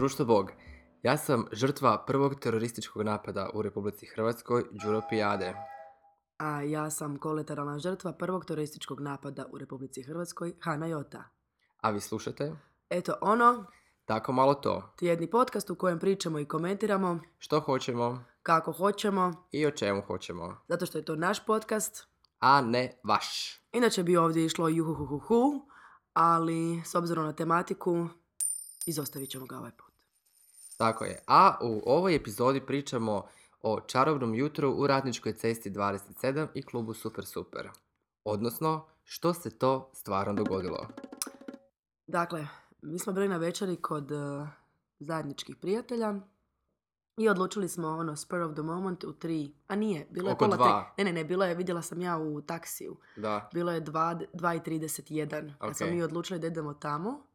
Društvo Bog, ja sam žrtva prvog terorističkog napada u Republici Hrvatskoj, Đuro Pijade. A ja sam kolateralna žrtva prvog terorističkog napada u Republici Hrvatskoj, Hana Jota. A vi slušate? Eto ono, Tako malo to. tjedni podcast u kojem pričamo i komentiramo Što hoćemo kako hoćemo, i o čemu hoćemo. zato što je to naš podcast. A ne vaš. Inače bi ovdje išlo juhuhuhuhu, ali s obzirom na tematiku, izostavit ćemo ga ovaj put. Tako je. A u ovoj epizodi pričamo o čarobnom jutru u Radničkoj cesti 27 i klubu Super Super. Odnosno, što se to stvarno dogodilo. Dakle, mi smo bili na večeri kod eh, zajedničkih prijatelja i odlučili smo ono spur of the moment u tri, a nije, bilo je Oko pola dva. te- ne, ne, ne, bilo je, vidjela sam ja u taksiju, Da. bilo je 2.31, kad smo Ok. mi odlučili da idemo tamo,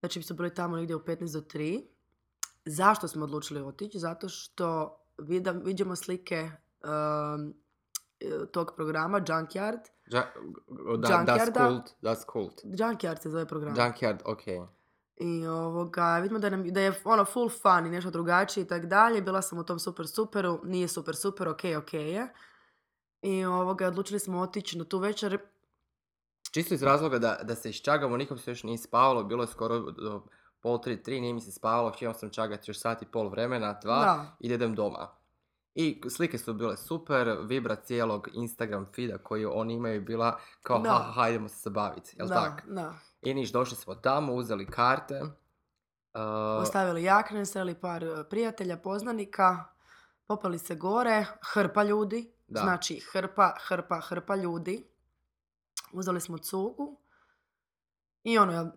znači bi su bili tamo negdje u 15 do 3. Zašto smo odlučili otići? Zato što vidimo slike um, eh, tog programa Junkyard, Ja, da, Junkyarda. kult, das kult. Junkyard se zove program. Junkyard, ok. I ovoga, vidimo da, nam, da je ono full fun i nešto drugačije i tak dalje. Bila sam u tom super superu, nije super super, ok, ok je. I ovoga, odlučili smo otići na tu večer. Čisto iz razloga da, da se iščagamo, nikom se još nije spavalo, bilo je skoro do pol tri, tri, nije mi se spavalo, htio sam čagati još sat i pol vremena, dva, Da. i idem doma. I slike su bile super, vibra cijelog Instagram feeda koji oni imaju bila kao Da. ha, ha, ha, idemo se zabaviti, jel da, tak? da. I niš, došli smo tamo, uzeli karte. uh, Ostavili jakne, sreli par e, prijatelja, poznanika. Popeli se gore, hrpa ljudi. Da. Znači hrpa, hrpa, hrpa ljudi. Uzeli smo cugu. I ono,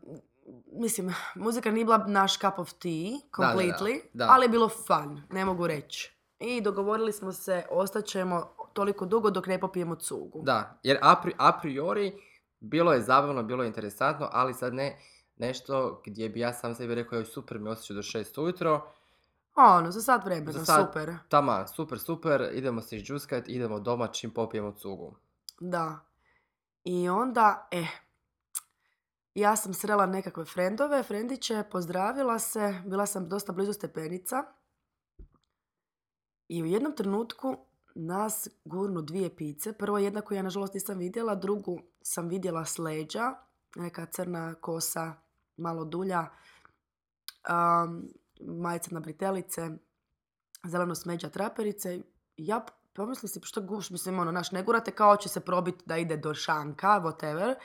mislim, muzika nije bila naš cup of tea, Da, da, da, completely, da. ali je bilo fun, ne mogu reći. I dogovorili smo se, ostaćemo toliko dugo dok ne popijemo cugu. Da, jer a, pri- a priori bilo je zabavno, bilo je interesantno, ali sad ne nešto gdje bi ja sam sebi rekao joj super mi osjećao do 6 ujutro. Ono, za sat vremena, Za sat- super. Tama, super, super, idemo se izđuskat, idemo doma čim popijemo cugu. Da. I onda, eh, ja sam srela nekakve frendove, frendiće, pozdravila se, bila sam dosta blizu stepenica. I u jednom trenutku nas gurnu dvije pice. Prvo jedna koju ja nažalost nisam vidjela, drugu sam vidjela s leđa, neka crna kosa, malo dulja, um, majica na britelice, zeleno smeđa traperice. Ja pomislim si, što guš, mislim, ono, naš, ne gurate kao će se probiti da ide do šanka, whatever,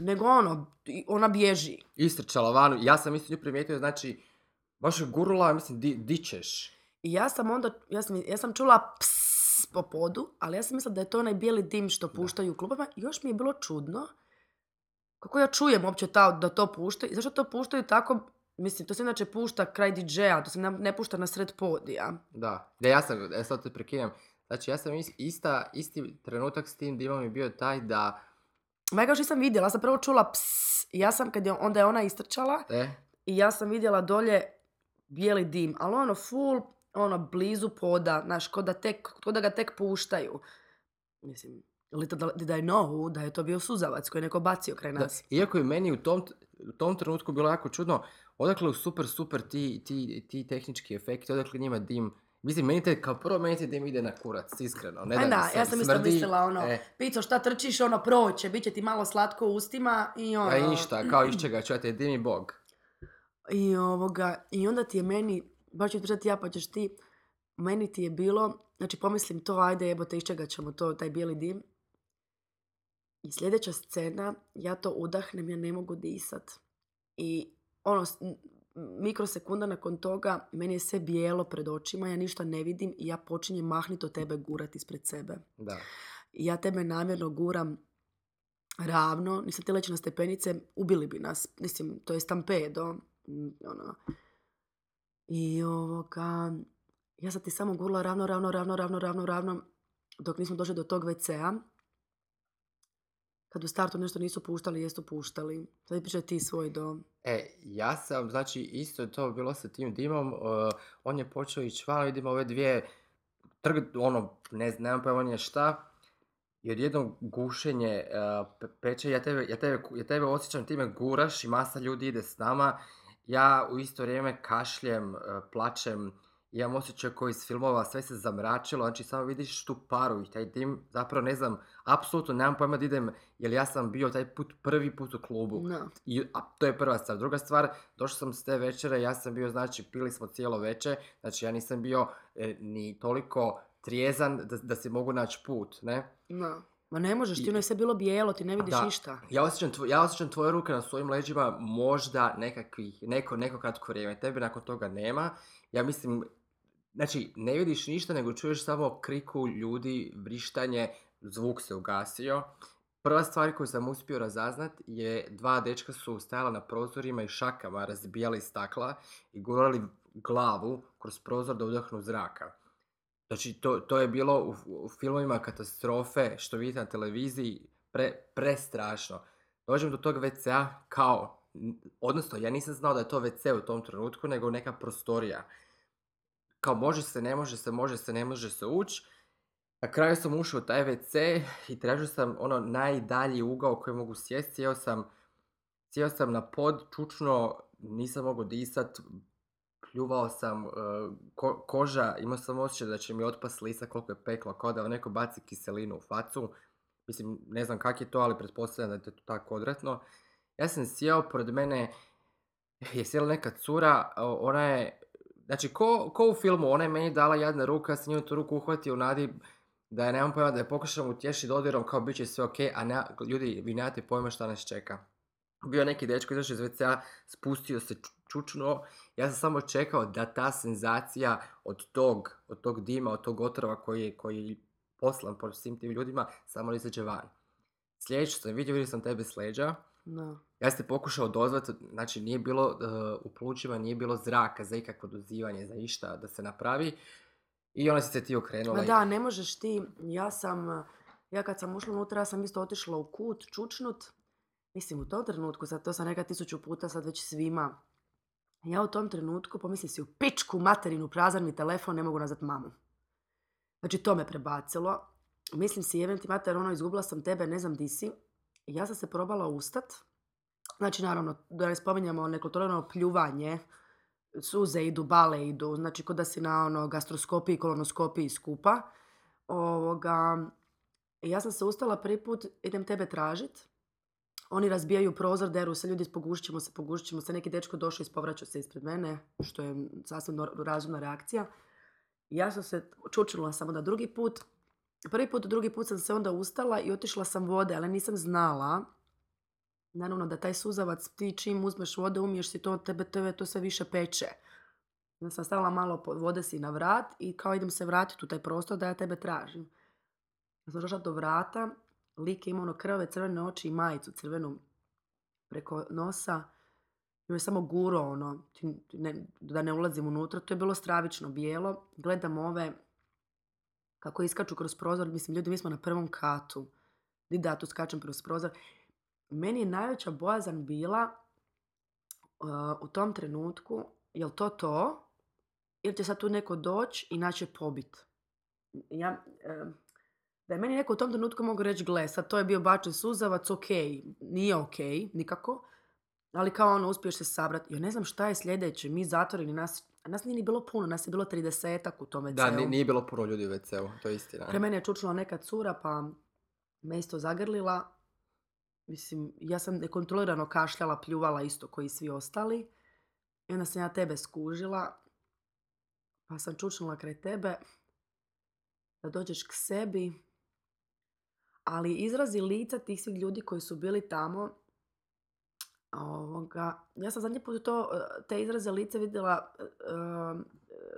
nego ono, ona bježi. Istrčala vanu, ja sam isto nju primijetio, znači, baš je gurula, mislim, di, di ćeš? I ja sam onda, ja sam, ja sam čula ps po podu, ali ja sam mislila da je to onaj bijeli dim što puštaju u klubama. Još mi je bilo čudno kako ja čujem uopće ta, da to puštaju. I zašto to puštaju tako, mislim, to se inače pušta kraj DJ-a, to se ne, ne pušta na sred podija. Da, da ja sam, e, sad te prekinem, znači ja sam is- ista, isti trenutak s tim dimom je bio taj da, Ma ja nisam vidjela, ja sam prvo čula ps, ja sam, kad je, onda je ona istrčala, e, i ja sam vidjela dolje bijeli dim, ali ono full, ono blizu poda, znaš, ko da, tek, ko da ga tek puštaju. Mislim, little did I know da je to bio suzavac koji je neko bacio kraj Da, nas. iako je meni u tom, u tom trenutku bilo jako čudno, odakle u super, super ti, ti, ti tehnički efekti, odakle njima dim, mislim, meni te, kao prvo meni te dim ide na kurac, iskreno, ne da, mi da, se ja sam isto mislila ono, e, pico šta trčiš, ono proće, bit će ti malo slatko u ustima i ono... a i ništa, kao iz čega, čujete, dimi bog. I ovoga, i onda ti je meni, baš ću pričati ja pa ćeš ti, meni ti je bilo, znači pomislim to, ajde jebote, iz čega ćemo to, taj bijeli dim. I sljedeća scena, ja to udahnem, ja ne mogu disat. I ono, mikrosekunda nakon toga, meni je sve bijelo pred očima, ja ništa ne vidim i ja počinjem mahnit od tebe gurat ispred sebe. Da. I ja tebe namjerno guram ravno, nisam htjela na stepenice, ubili bi nas. Mislim, to je stampedo. Ono. I ovoga, ja sam ti samo gurla ravno, ravno, ravno, ravno, ravno, ravno, dok nismo došli do tog WC-a. Kad u startu nešto nisu puštali, jesu puštali. Sad pričaj ti svoj dom. E, ja sam, znači, isto je to bilo sa tim dimom, uh, on je počeo ići van, vidimo ove dvije, trg, ono, ne znam, nemam pojma nije šta, i odjednom gušenje uh, pe- peče, ja tebe, ja, tebe, ja tebe osjećam, ti me guraš i masa ljudi ide s nama ja u isto vrijeme kašljem, e, plačem, imam osjećaj koji iz filmova, sve se zamračilo, znači samo vidiš tu paru i taj dim, zapravo ne znam, apsolutno nemam pojma da idem, jer ja sam bio taj put prvi put u klubu. No. I, a to je prva stvar. Druga stvar, došao sam s te večere, ja sam bio, znači, pili smo cijelo veče, znači ja nisam bio e, ni toliko trijezan da, da si mogu naći put, ne? No. Ma ne možeš, ti ono je sve bilo bijelo, ti ne vidiš Da. ništa. Ja osjećam, tvo- ja osjećam tvoje ruke na svojim leđima možda nekakvih, neko, neko kratko vrijeme. Tebe nakon toga nema. Ja mislim, znači, ne vidiš ništa, nego čuješ samo kriku ljudi, vrištanje, zvuk se ugasio. Prva stvar koju sam uspio razaznat je dva dečka su stajala na prozorima i šakama, razbijali stakla i gurali glavu kroz prozor da udahnu zraka. Znači, to, to je bilo u, u filmovima katastrofe, što vidite na televiziji, pre, prestrašno. Dođem do tog WC-a kao, odnosno, ja nisam znao da je to WC u tom trenutku, nego neka prostorija. Kao, može se, ne može se, može se, ne može se ući. Na kraju sam ušao u taj WC i tražio sam ono najdalji ugao koji mogu sjesti. Sjeo sam, sjeo sam na pod, čučno, nisam mogao disat, pljuvao sam, e, ko- koža, imao sam osjećaj da će mi otpast lisa koliko je peklo, kao da neko baci kiselinu u facu. Mislim, ne znam kak je to, ali pretpostavljam da je to tako odvratno. Ja sam sjeo, pored mene je sjela neka cura, ona je, znači ko, ko u filmu, ona je meni dala jadna ruka, ja sam njenu tu ruku uhvatio nadi da je nemam pojma, da je pokušam utješiti dodirom kao bit će sve ok, a ne, ljudi, vi nemate pojma šta nas čeka. Bio neki dečko izašao iz WC-a, spustio se ču- čučnuo, ja sam samo čekao da ta senzacija od tog, od tog dima, od tog otrova koji je, koji je poslan po svim tim ljudima, samo izađe van. Sljedeće što sam vidio, vidio sam tebe s leđa, No. ja sam pokušao odozvat, znači nije bilo, e, u plućima nije bilo zraka za ikakvo dozivanje, za išta da se napravi. I onda si se ti okrenula. Ma i- da, ne možeš ti, ja sam, ja kad sam ušla unutra, ja sam isto otišla u kut, čučnut. Mislim, u tom trenutku, sad to sam neka tisuću puta sad već svima. Ja u tom trenutku pomislim si u pičku materinu, prazan mi telefon, ne mogu nazvat mamu. Znači, to me prebacilo. Mislim si, jebem ti mater, ono, izgubila sam tebe, ne znam di si. Ja sam se probala ustat. Znači, naravno, da ne spominjamo nekontrolirano pljuvanje, suze idu, bale idu, znači kod da si na ono gastroskopiji, kolonoskopiji skupa. Ovoga, ja sam se ustala prvi put, idem tebe tražit. Oni razbijaju prozor, deru se, ljudi pogušit ćemo se, pogušit ćemo se. Neki dečko došao i ispovraćao se ispred mene, što je sasvim razumna reakcija. Ja sam se čučnula samo da drugi put. Prvi put, drugi put sam se onda ustala i otišla sam vode, ali nisam znala Naravno da taj suzavac, ti čim uzmeš vode, umiješ si to, tebe, tebe to sve više peče. Ja sam stavila malo vode si na vrat i kao idem se vratiti u taj prostor da ja tebe tražim. Ja sam došla do vrata, lik je ono krve, crvene oči i majicu crvenu preko nosa. I je samo guro, ono, da ne ulazim unutra. To je bilo stravično bijelo. Gledam ove kako iskaču kroz prozor. Mislim, ljudi, mi smo na prvom katu. Di da, tu skačem kroz prozor. Meni je najveća bojazan bila uh, u tom trenutku, jel to to? Ili će sad tu neko doći i naće pobit? Ja, da je meni neko u tom trenutku mogu reći, gle, sad to je bio bačen suzavac, ok, nije ok, nikako, ali kao ono, uspiješ se sabrat. Ja ne znam šta je sljedeće, mi zatvoreni, nas, nas nije ni bilo puno, nas je bilo 30 u tome Da, ni- nije bilo puno ljudi u WC-u, to je istina. Pre mene je čučnula neka cura, pa me isto zagrlila. Mislim, ja sam nekontrolirano kašljala, pljuvala isto koji svi ostali. I onda sam ja tebe skužila, pa sam čučnula kraj tebe da dođeš k sebi. Ali izrazi lica tih svih ljudi koji su bili tamo, ovoga, ja sam zadnji put to, eh, te izraze lica vidjela eh,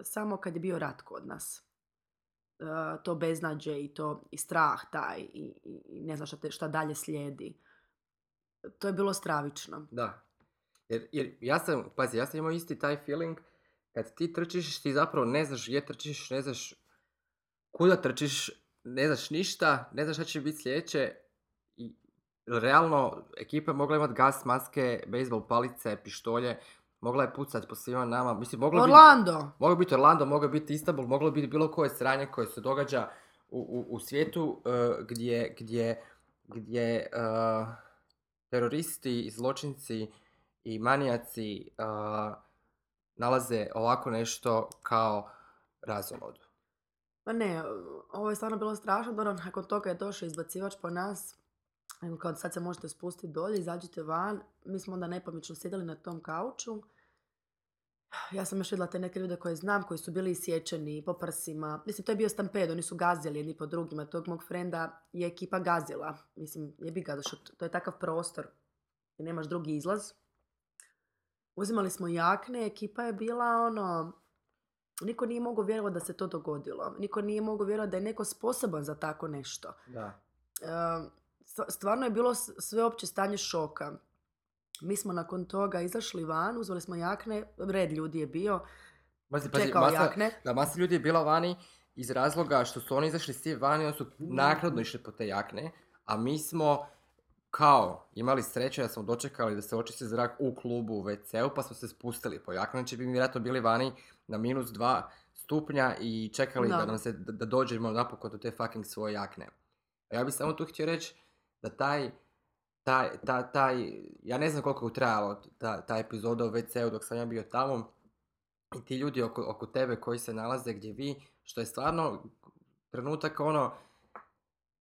samo kad je bio rat kod nas. Eh, to beznađe i to i strah taj i, i, i ne znam šta, te- šta dalje slijedi. To je bilo stravično. Da. Jer, jer ja sam, pazi, ja sam imao isti taj feeling, kad ti trčiš, ti zapravo ne znaš gdje trčiš, ne znaš kuda trčiš, ne znaš ništa, ne znaš šta će biti sljedeće. Realno, ekipa je mogla imati gas, maske, bejsbol palice, pištolje, mogla je pucati po svima nama. Mislim, mogla bi... Orlando! Moglo biti Orlando, moglo biti Istanbul, moglo biti bilo koje sranje koje se događa u, u, u svijetu eh, gdje, gdje, gdje eh, teroristi i zločinci i manijaci uh, nalaze ovako nešto kao razonodu. Ma ne, ovo je stvarno bilo strašno, dobro, nakon toga je došao izbacivač po nas, evo kao sad se možete spustiti dolje, izađite van, mi smo onda nepomično sjedili na tom kauču, ja sam još vidjela te neke ljude koje znam, koji su bili isječeni po prsima. Mislim, to je bio stamped, oni su gazili jedni po drugima. Tog mog frenda je ekipa gazila. Mislim, jebi ga, zašto to je takav prostor i nemaš drugi izlaz. Uzimali smo jakne, ekipa je bila ono... Niko nije mogao vjerovati da se to dogodilo. Niko nije mogao vjerovati da je neko sposoban za tako nešto. Da. Ehm, stvarno je bilo sveopće stanje šoka. Mi smo nakon toga izašli van, uzeli smo jakne, red ljudi je bio, Pazi, pazi, čekao masa, jakne. da, masa ljudi je bila vani iz razloga što su oni izašli svi vani, oni su naknadno išli po te jakne, a mi smo kao imali sreće da smo dočekali da se očisti zrak u klubu u WC-u, pa smo se spustili po jakne, znači bi mi vjerojatno bili vani na minus dva stupnja i čekali da, Da. nam se, da, da dođemo napokon do te fucking svoje jakne. A ja bih samo tu htio reći da taj, taj, ta- taj, ja ne znam koliko je trajalo ta, ta epizoda u WC-u dok sam ja bio tamo, i ti ljudi oko, oko tebe koji se nalaze gdje vi, što je stvarno trenutak ono,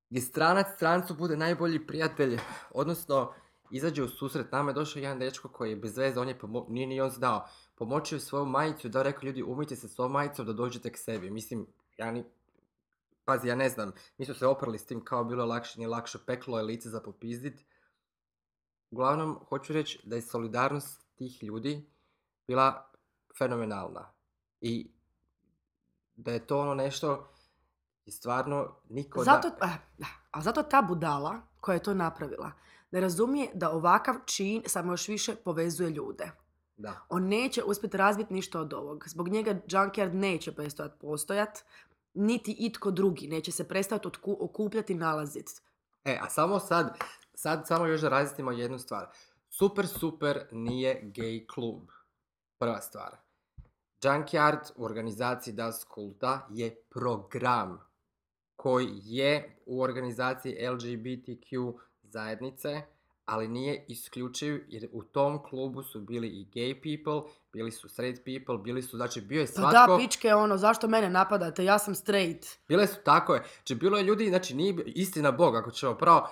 gdje stranac strancu bude najbolji prijatelj, odnosno izađe u susret. Nama je došao jedan dečko koji je bez veze, on je pomo- nije ni on znao, pomoćio svoju majicu da rekao ljudi umijte se s ovom majicom da dođete k sebi. Mislim, ja ni, pazi, ja ne znam, mi smo se oprali s tim kao bilo lakše, nije lakše, peklo je lice za popizdit. Uglavnom, hoću reći da je solidarnost tih ljudi bila fenomenalna. I da je to ono nešto i stvarno niko Zato, da... eh, da, a zato ta budala koja je to napravila ne razumije da ovakav čin samo još više povezuje ljude. da. On neće uspjeti razbiti ništa od ovog. Zbog njega Junkyard neće prestojat postojat, niti itko drugi neće se prestati otku- okupljati nalaziti. E, a samo sad, sad samo još da razjasnimo jednu stvar. Super Super nije gay klub. Prva stvar. Junkyard u organizaciji Das Kulta je program koji je u organizaciji LGBTQ zajednice, ali nije isključiv jer u tom klubu su bili i gay people, bili su straight people, bili su, znači bio je Pa svatko... da, pičke, ono, zašto mene napadate, ja sam straight. Bile su, tako je. Znači, bilo je ljudi, znači, nije, istina Bog, ako ćemo pravo,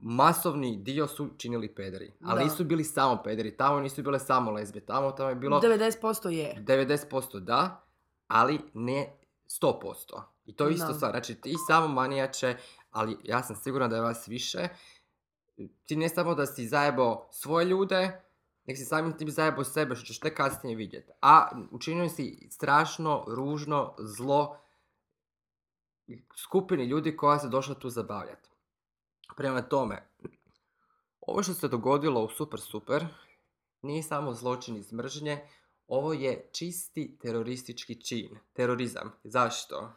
masovni dio su činili pederi. Ali Da. nisu bili samo pederi, tamo nisu bile samo lezbe, tamo, tamo je bilo 90% je. 90% da, ali ne 100%. I to je isto stvar, znači ti samo manijače, ali ja sam siguran da je vas više. Ti ne samo da si zajebao svoje ljude, nek si samim tim zajebao sebe, što ćeš tek kasnije vidjeti. A učinio si strašno, ružno, zlo skupini ljudi koja se došla tu zabavljati. Prema tome, ovo što se dogodilo u Super Super nije samo zločin iz mržnje, ovo je čisti teroristički čin. Terorizam. Zašto?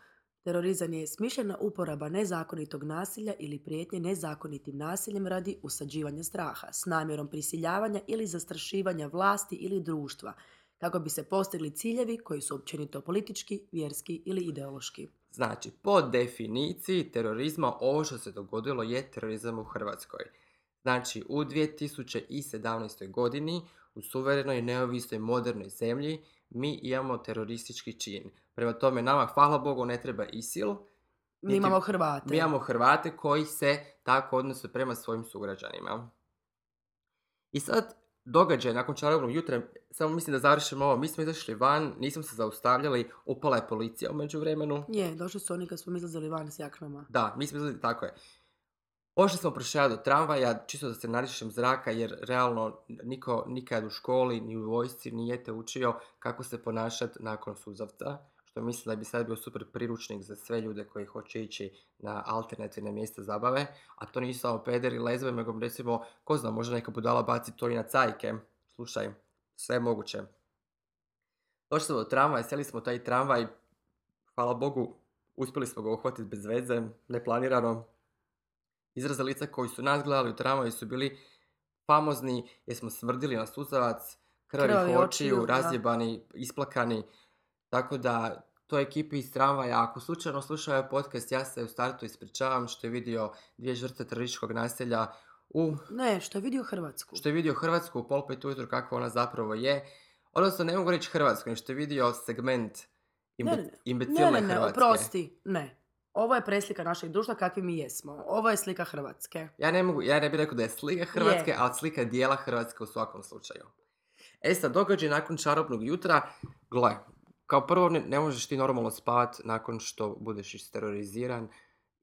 Terorizam je smišljena uporaba nezakonitog nasilja ili prijetnje nezakonitim nasiljem radi usađivanja straha s namjerom prisiljavanja ili zastrašivanja vlasti ili društva kako bi se postigli ciljevi koji su općenito politički, vjerski ili ideološki. Znači, po definiciji terorizma ovo što se dogodilo je terorizam u Hrvatskoj. Znači, u 2017. godini u suverenoj, neovisnoj, modernoj zemlji mi imamo teroristički čin. Prema tome, nama, hvala Bogu, ne treba ISIL. Mi niti- imamo Hrvate. Mi imamo Hrvate koji se tako odnose prema svojim sugrađanima. I sad, događaj nakon čarobnog jutra, samo mislim da završimo ovo, mi smo izašli van, nismo se zaustavljali, upala je policija u međuvremenu. Je, došli su oni kad smo izlazili van s jaknama. Da, mi smo izlazili, tako je. Pošli smo prošli do tramvaja, čisto da se narišem zraka, jer realno niko nikad u školi, ni u vojsci nije te učio kako se ponašati nakon suzavca, što mislim da bi sad bio super priručnik za sve ljude koji hoće ići na alternativne mjesta zabave, a to nisu samo pederi, lezbe, nego recimo, ko zna, možda neka budala baci to i na cajke. Slušaj, sve je moguće. Došli smo do tramvaja, sjeli smo taj tramvaj, hvala Bogu, uspjeli smo ga uhvatiti bez veze, neplanirano. Izraze lica koji su nas gledali u tramvaju su bili famozni jer smo smrdili na suzavac, krvavih Krvavi očiju, razjebani, isplakani. Tako da, toj ekipi iz tramvaja, ako slučajno slušaju ovaj podcast, ja se u startu ispričavam što je vidio dvije žrtve terorističkog naselja u Ne, što je vidio Hrvatsku. što je vidio Hrvatsku u pol pet ujutro kakva ona zapravo je. Odnosno, ne mogu reći Hrvatsku, nego što je vidio segment imbe, Ne, ne, ne. imbecilne Ne, ne, ne, Hrvatske. oprosti, ne. Ovo je preslika našeg društva kakvi mi jesmo. Ovo je slika Hrvatske. Ja ne mogu, ja ne bih rekao da je slika Hrvatske, ali slika dijela Hrvatske u svakom slučaju. E sad, događaj nakon čarobnog jutra, gle, kao prvo ne, ne možeš ti normalno spavat nakon što budeš isteroriziran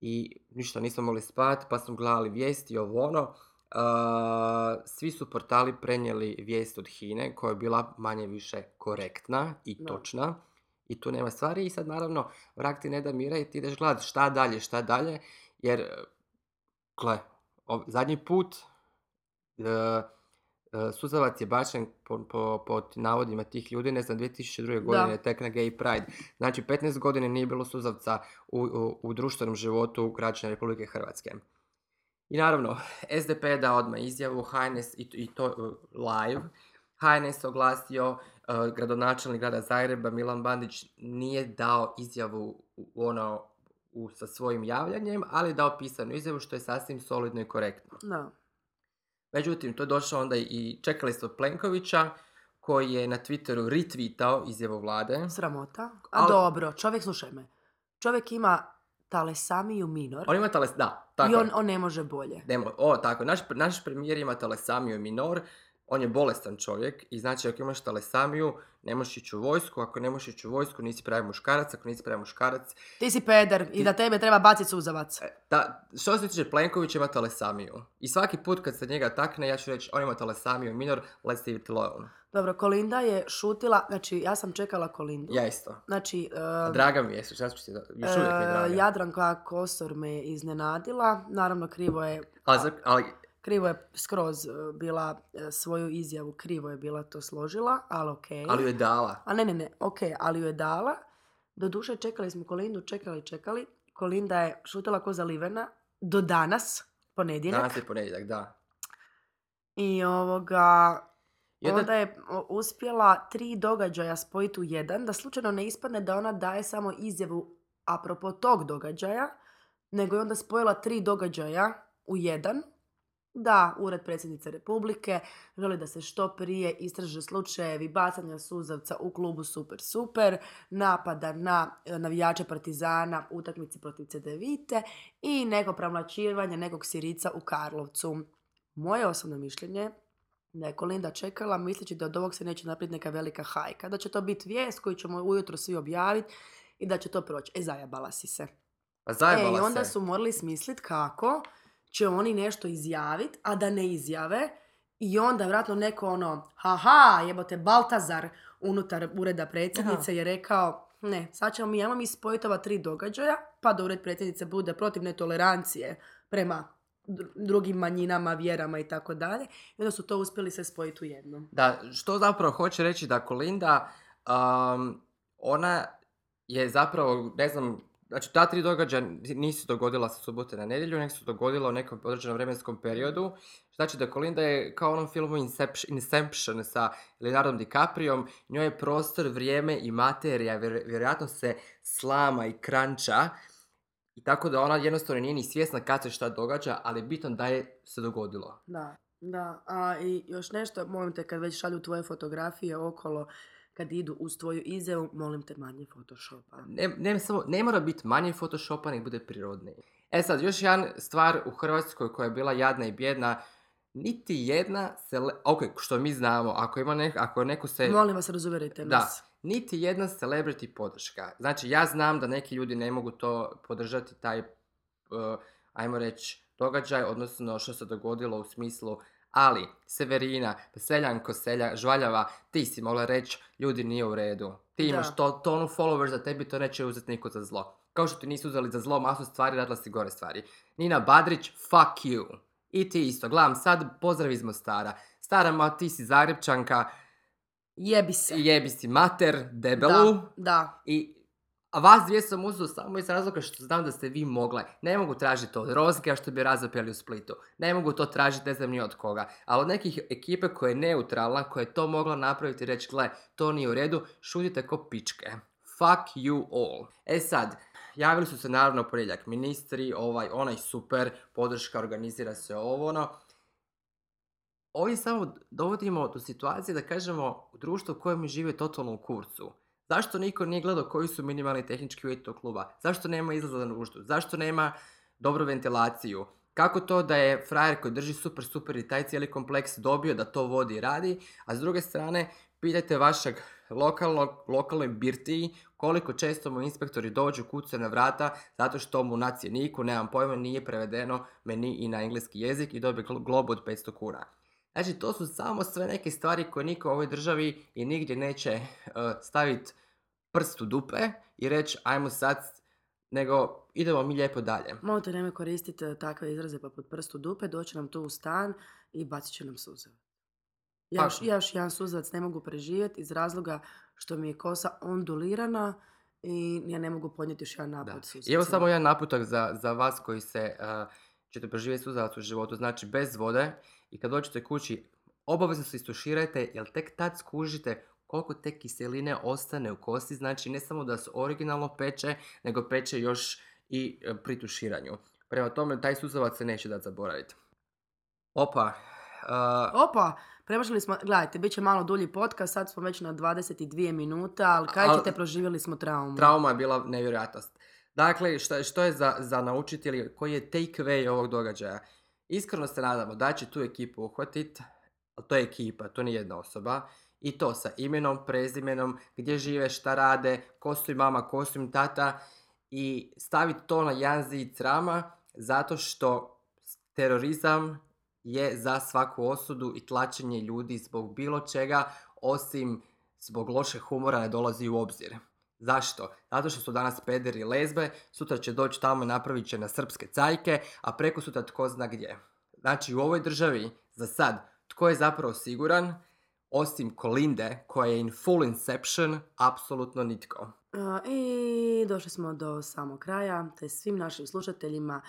i ništa nismo mogli spavat, pa smo gledali vijesti ovo ono. Uh, svi su portali prenijeli vijest od Hine koja je bila manje više korektna i Da. točna. I tu nema stvari i sad naravno vrak ti ne da mira i ti ideš gledat šta dalje, šta dalje, jer Gle, ov- zadnji put e, e, suzavac je bačen po, po, po navodima tih ljudi, ne znam, 2002. godine, tek na Gay Pride. Znači, 15 godina nije bilo suzavca u, u, u društvenom životu građana Republike Hrvatske. I naravno, SDP je dao odmah izjavu, HNS i, to- i to e, live. HNS oglasio, e, gradonačelnik grada Zagreba Milan Bandić nije dao izjavu u- ono u, sa svojim javljanjem, ali je dao pisanu izjavu što je sasvim solidno i korektno. Da. Međutim, to je došlo onda i čekali od Plenkovića, koji je na Twitteru retweetao izjavu vlade. Sramota. A Ali- dobro, čovjek, slušaj me. Čovjek ima talesamiju minor On ima tales, da, tako i on, on ne može bolje. Nemo- o, tako, naš, naš premijer ima talesamiju minor, on je bolestan čovjek i znači ako imaš talesamiju, ne možeš ići u vojsku, ako ne možeš ići u vojsku, nisi pravi muškarac, ako nisi pravi muškarac. Ti si peder i da tebe treba baciti suzavac. E, Ta, što se tiče Plenković ima talesamiju. I svaki put kad se njega takne, ja ću reći, on ima talesamiju minor, let's leave it alone. Dobro, Kolinda je šutila, znači ja sam čekala Kolindu. Ja isto. Znači, e, Draga mi je, šta ću ti, još uvijek mi je e, draga. Jadranka Kosor me iznenadila. Naravno, krivo je Ali, ali Krivo je skroz e, bila e, svoju izjavu, krivo je bila to složila, ali okej. Ali ju je dala. A ne, ne, ne, okej, ali ju je dala. Doduše, čekali smo Kolindu, čekali, čekali. Kolinda je šutila ko zalivena do danas, ponedjeljak. Danas je ponedjeljak, da. I ovoga, I onda- je uspjela tri događaja spojiti u jedan, da slučajno ne ispadne da ona daje samo izjavu apropo tog događaja, nego je onda spojila tri događaja u jedan, da Ured predsjednice Republike želi da se što prije istraže slučajevi bacanja suzavca u klubu Super Super, napada na e, navijače Partizana u utakmici protiv CDVite i neko premlaćivanje nekog Sirica u Karlovcu. Moje osobno mišljenje da je Kolinda čekala misleći da od ovog se neće napraviti neka velika hajka, da će to biti vijest koju ćemo ujutro svi objaviti i da će to proći. E, zajabala si se. Pa E, zajebala i onda se. su morali smisliti kako će oni nešto izjaviti, a da ne izjave. I onda vratno neko ono, haha, jebote, Baltazar unutar ureda predsjednice je rekao, ne, sad ćemo mi, ajmo mi spojiti ova tri događaja, pa da ured predsjednice bude protiv netolerancije prema dr- drugim manjinama, vjerama i tako dalje. I onda su to uspjeli se spojiti u jedno. Da, što zapravo hoće reći da Kolinda, um, ona je zapravo, ne znam, znači ta tri događaja nisu dogodila sa subote na nedjelju, nego su dogodila u nekom određenom vremenskom periodu. Znači da Kolinda je kao onom filmu Inception, Inception sa Leonardom DiCapriom, njoj je prostor, vrijeme i materija, vjer- vjerojatno se slama i kranča. I tako da ona jednostavno nije ni svjesna kad se šta događa, ali bitno da je se dogodilo. Da, da. A i još nešto, molim te, kad već šalju tvoje fotografije okolo, kad idu uz tvoju izjavu, molim te manje photoshopa. Ne, ne, samo, ne mora biti manje photoshopa, nek bude prirodniji. E sad, još jedan stvar u Hrvatskoj koja je bila jadna i bjedna, niti jedna cele... Ok, što mi znamo, ako ima nek, ako neko se... Molim vas, razuvjerite Da, nas. niti jedna celebrity podrška. Znači, ja znam da neki ljudi ne mogu to podržati, taj, uh, ajmo reći, događaj, odnosno što se dogodilo u smislu, ali Severina, Seljanko, Selja, Žvaljava, ti si mogla reći, ljudi nije u redu. Ti Da. imaš to, tonu followers, za tebi to neće uzeti niko za zlo. Kao što ti nisu uzeli za zlo masu stvari, radila si gore stvari. Nina Badrić, fuck you. I ti isto. Gledam sad, pozdrav iz Mostara. Stara ma, ti si Zagrebčanka, Jebi se. jebi si mater, debelu. Da, da. I a vas dvije sam uzeo samo iz razloga što znam da ste vi mogle. Ne mogu tražiti od Rozge, što bi razapeli u Splitu. Ne mogu to tražiti ne znam ni od koga. Ali od nekih ekipe koja je neutralna, koja je to mogla napraviti i reći, gle, to nije u redu, šutite ko pičke. Fuck you all. E sad, javili su se naravno ponedjeljak ministri, ovaj, onaj super, podrška, organizira se ovo ono. ovdje samo dovodimo do situacije da kažemo u društvu u kojem žive totalno u kurcu. Zašto niko nije gledao koji su minimalni tehnički uvjeti tog kluba? Zašto nema izlaza na nuždu? Zašto nema dobru ventilaciju? Kako to da je frajer koji drži super, super i taj cijeli kompleks dobio da to vodi i radi, a s druge strane pitajte vašeg lokalnog, lokalnoj birtiji koliko često mu inspektori dođu kucaju na vrata zato što mu na cjeniku, nemam pojma, nije prevedeno meni i na engleski jezik i dobije gl- globu od 500 kuna. Znači, to su samo sve neke stvari koje niko u ovoj državi i nigdje neće staviti prst u dupe i reći ajmo sad, nego idemo mi lijepo dalje. Možete nemoj koristiti e, takve izraze poput prstu dupe, doći nam tu u stan i bacit će nam suzavac. Ja još, ja još jedan suzavac ne mogu preživjeti iz razloga što mi je kosa ondulirana i ja ne mogu podnijeti još jedan Da. napad I evo samo jedan naputak za, za vas koji se uh, ćete preživjeti suzavac u životu, znači bez vode i kad dođete kući obavezno se istuširajte jer tek tad skužite koliko te kiseline ostane u kosti, znači ne samo da se originalno peče, nego peče još i e, pri tuširanju. Prema tome, taj suzavac se neće dati zaboraviti. Opa, uh, Opa, premašili smo, gledajte, bit će malo dulji podcast, sad smo već na 22 minuta, ali kaj Al- ćete, proživjeli smo traumu. trauma je bila nevjerojatnost. Dakle, što, što je za, za naučiti ili koji je take away ovog događaja? Iskreno se nadamo da će tu ekipu uhvatiti, to je ekipa, to nije jedna osoba, i to sa imenom, prezimenom, gdje žive, šta rade, ko su im mama, ko su im tata, i staviti to na jedan zid srama, zato što terorizam je za svaku osudu i tlačenje ljudi zbog bilo čega, osim zbog lošeg humora ne dolazi u obzir. Zašto? Zato što su danas pederi i lezbe, sutra će doći tamo i napravit će na srpske cajke, a preko sutra tko zna gdje. Znači u ovoj državi, za sad, tko je zapravo siguran, osim Kolinde, koja je in full inception, apsolutno nitko. I došli smo do samog kraja, te svim našim slušateljima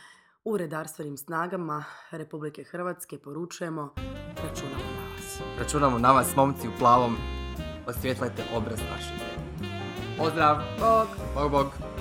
u redarstvenim snagama Republike Hrvatske poručujemo računamo na vas. Računamo na vas, momci u plavom, osvjetlajte obraz naše zemlje. Pozdrav! Bog! Bog, bog!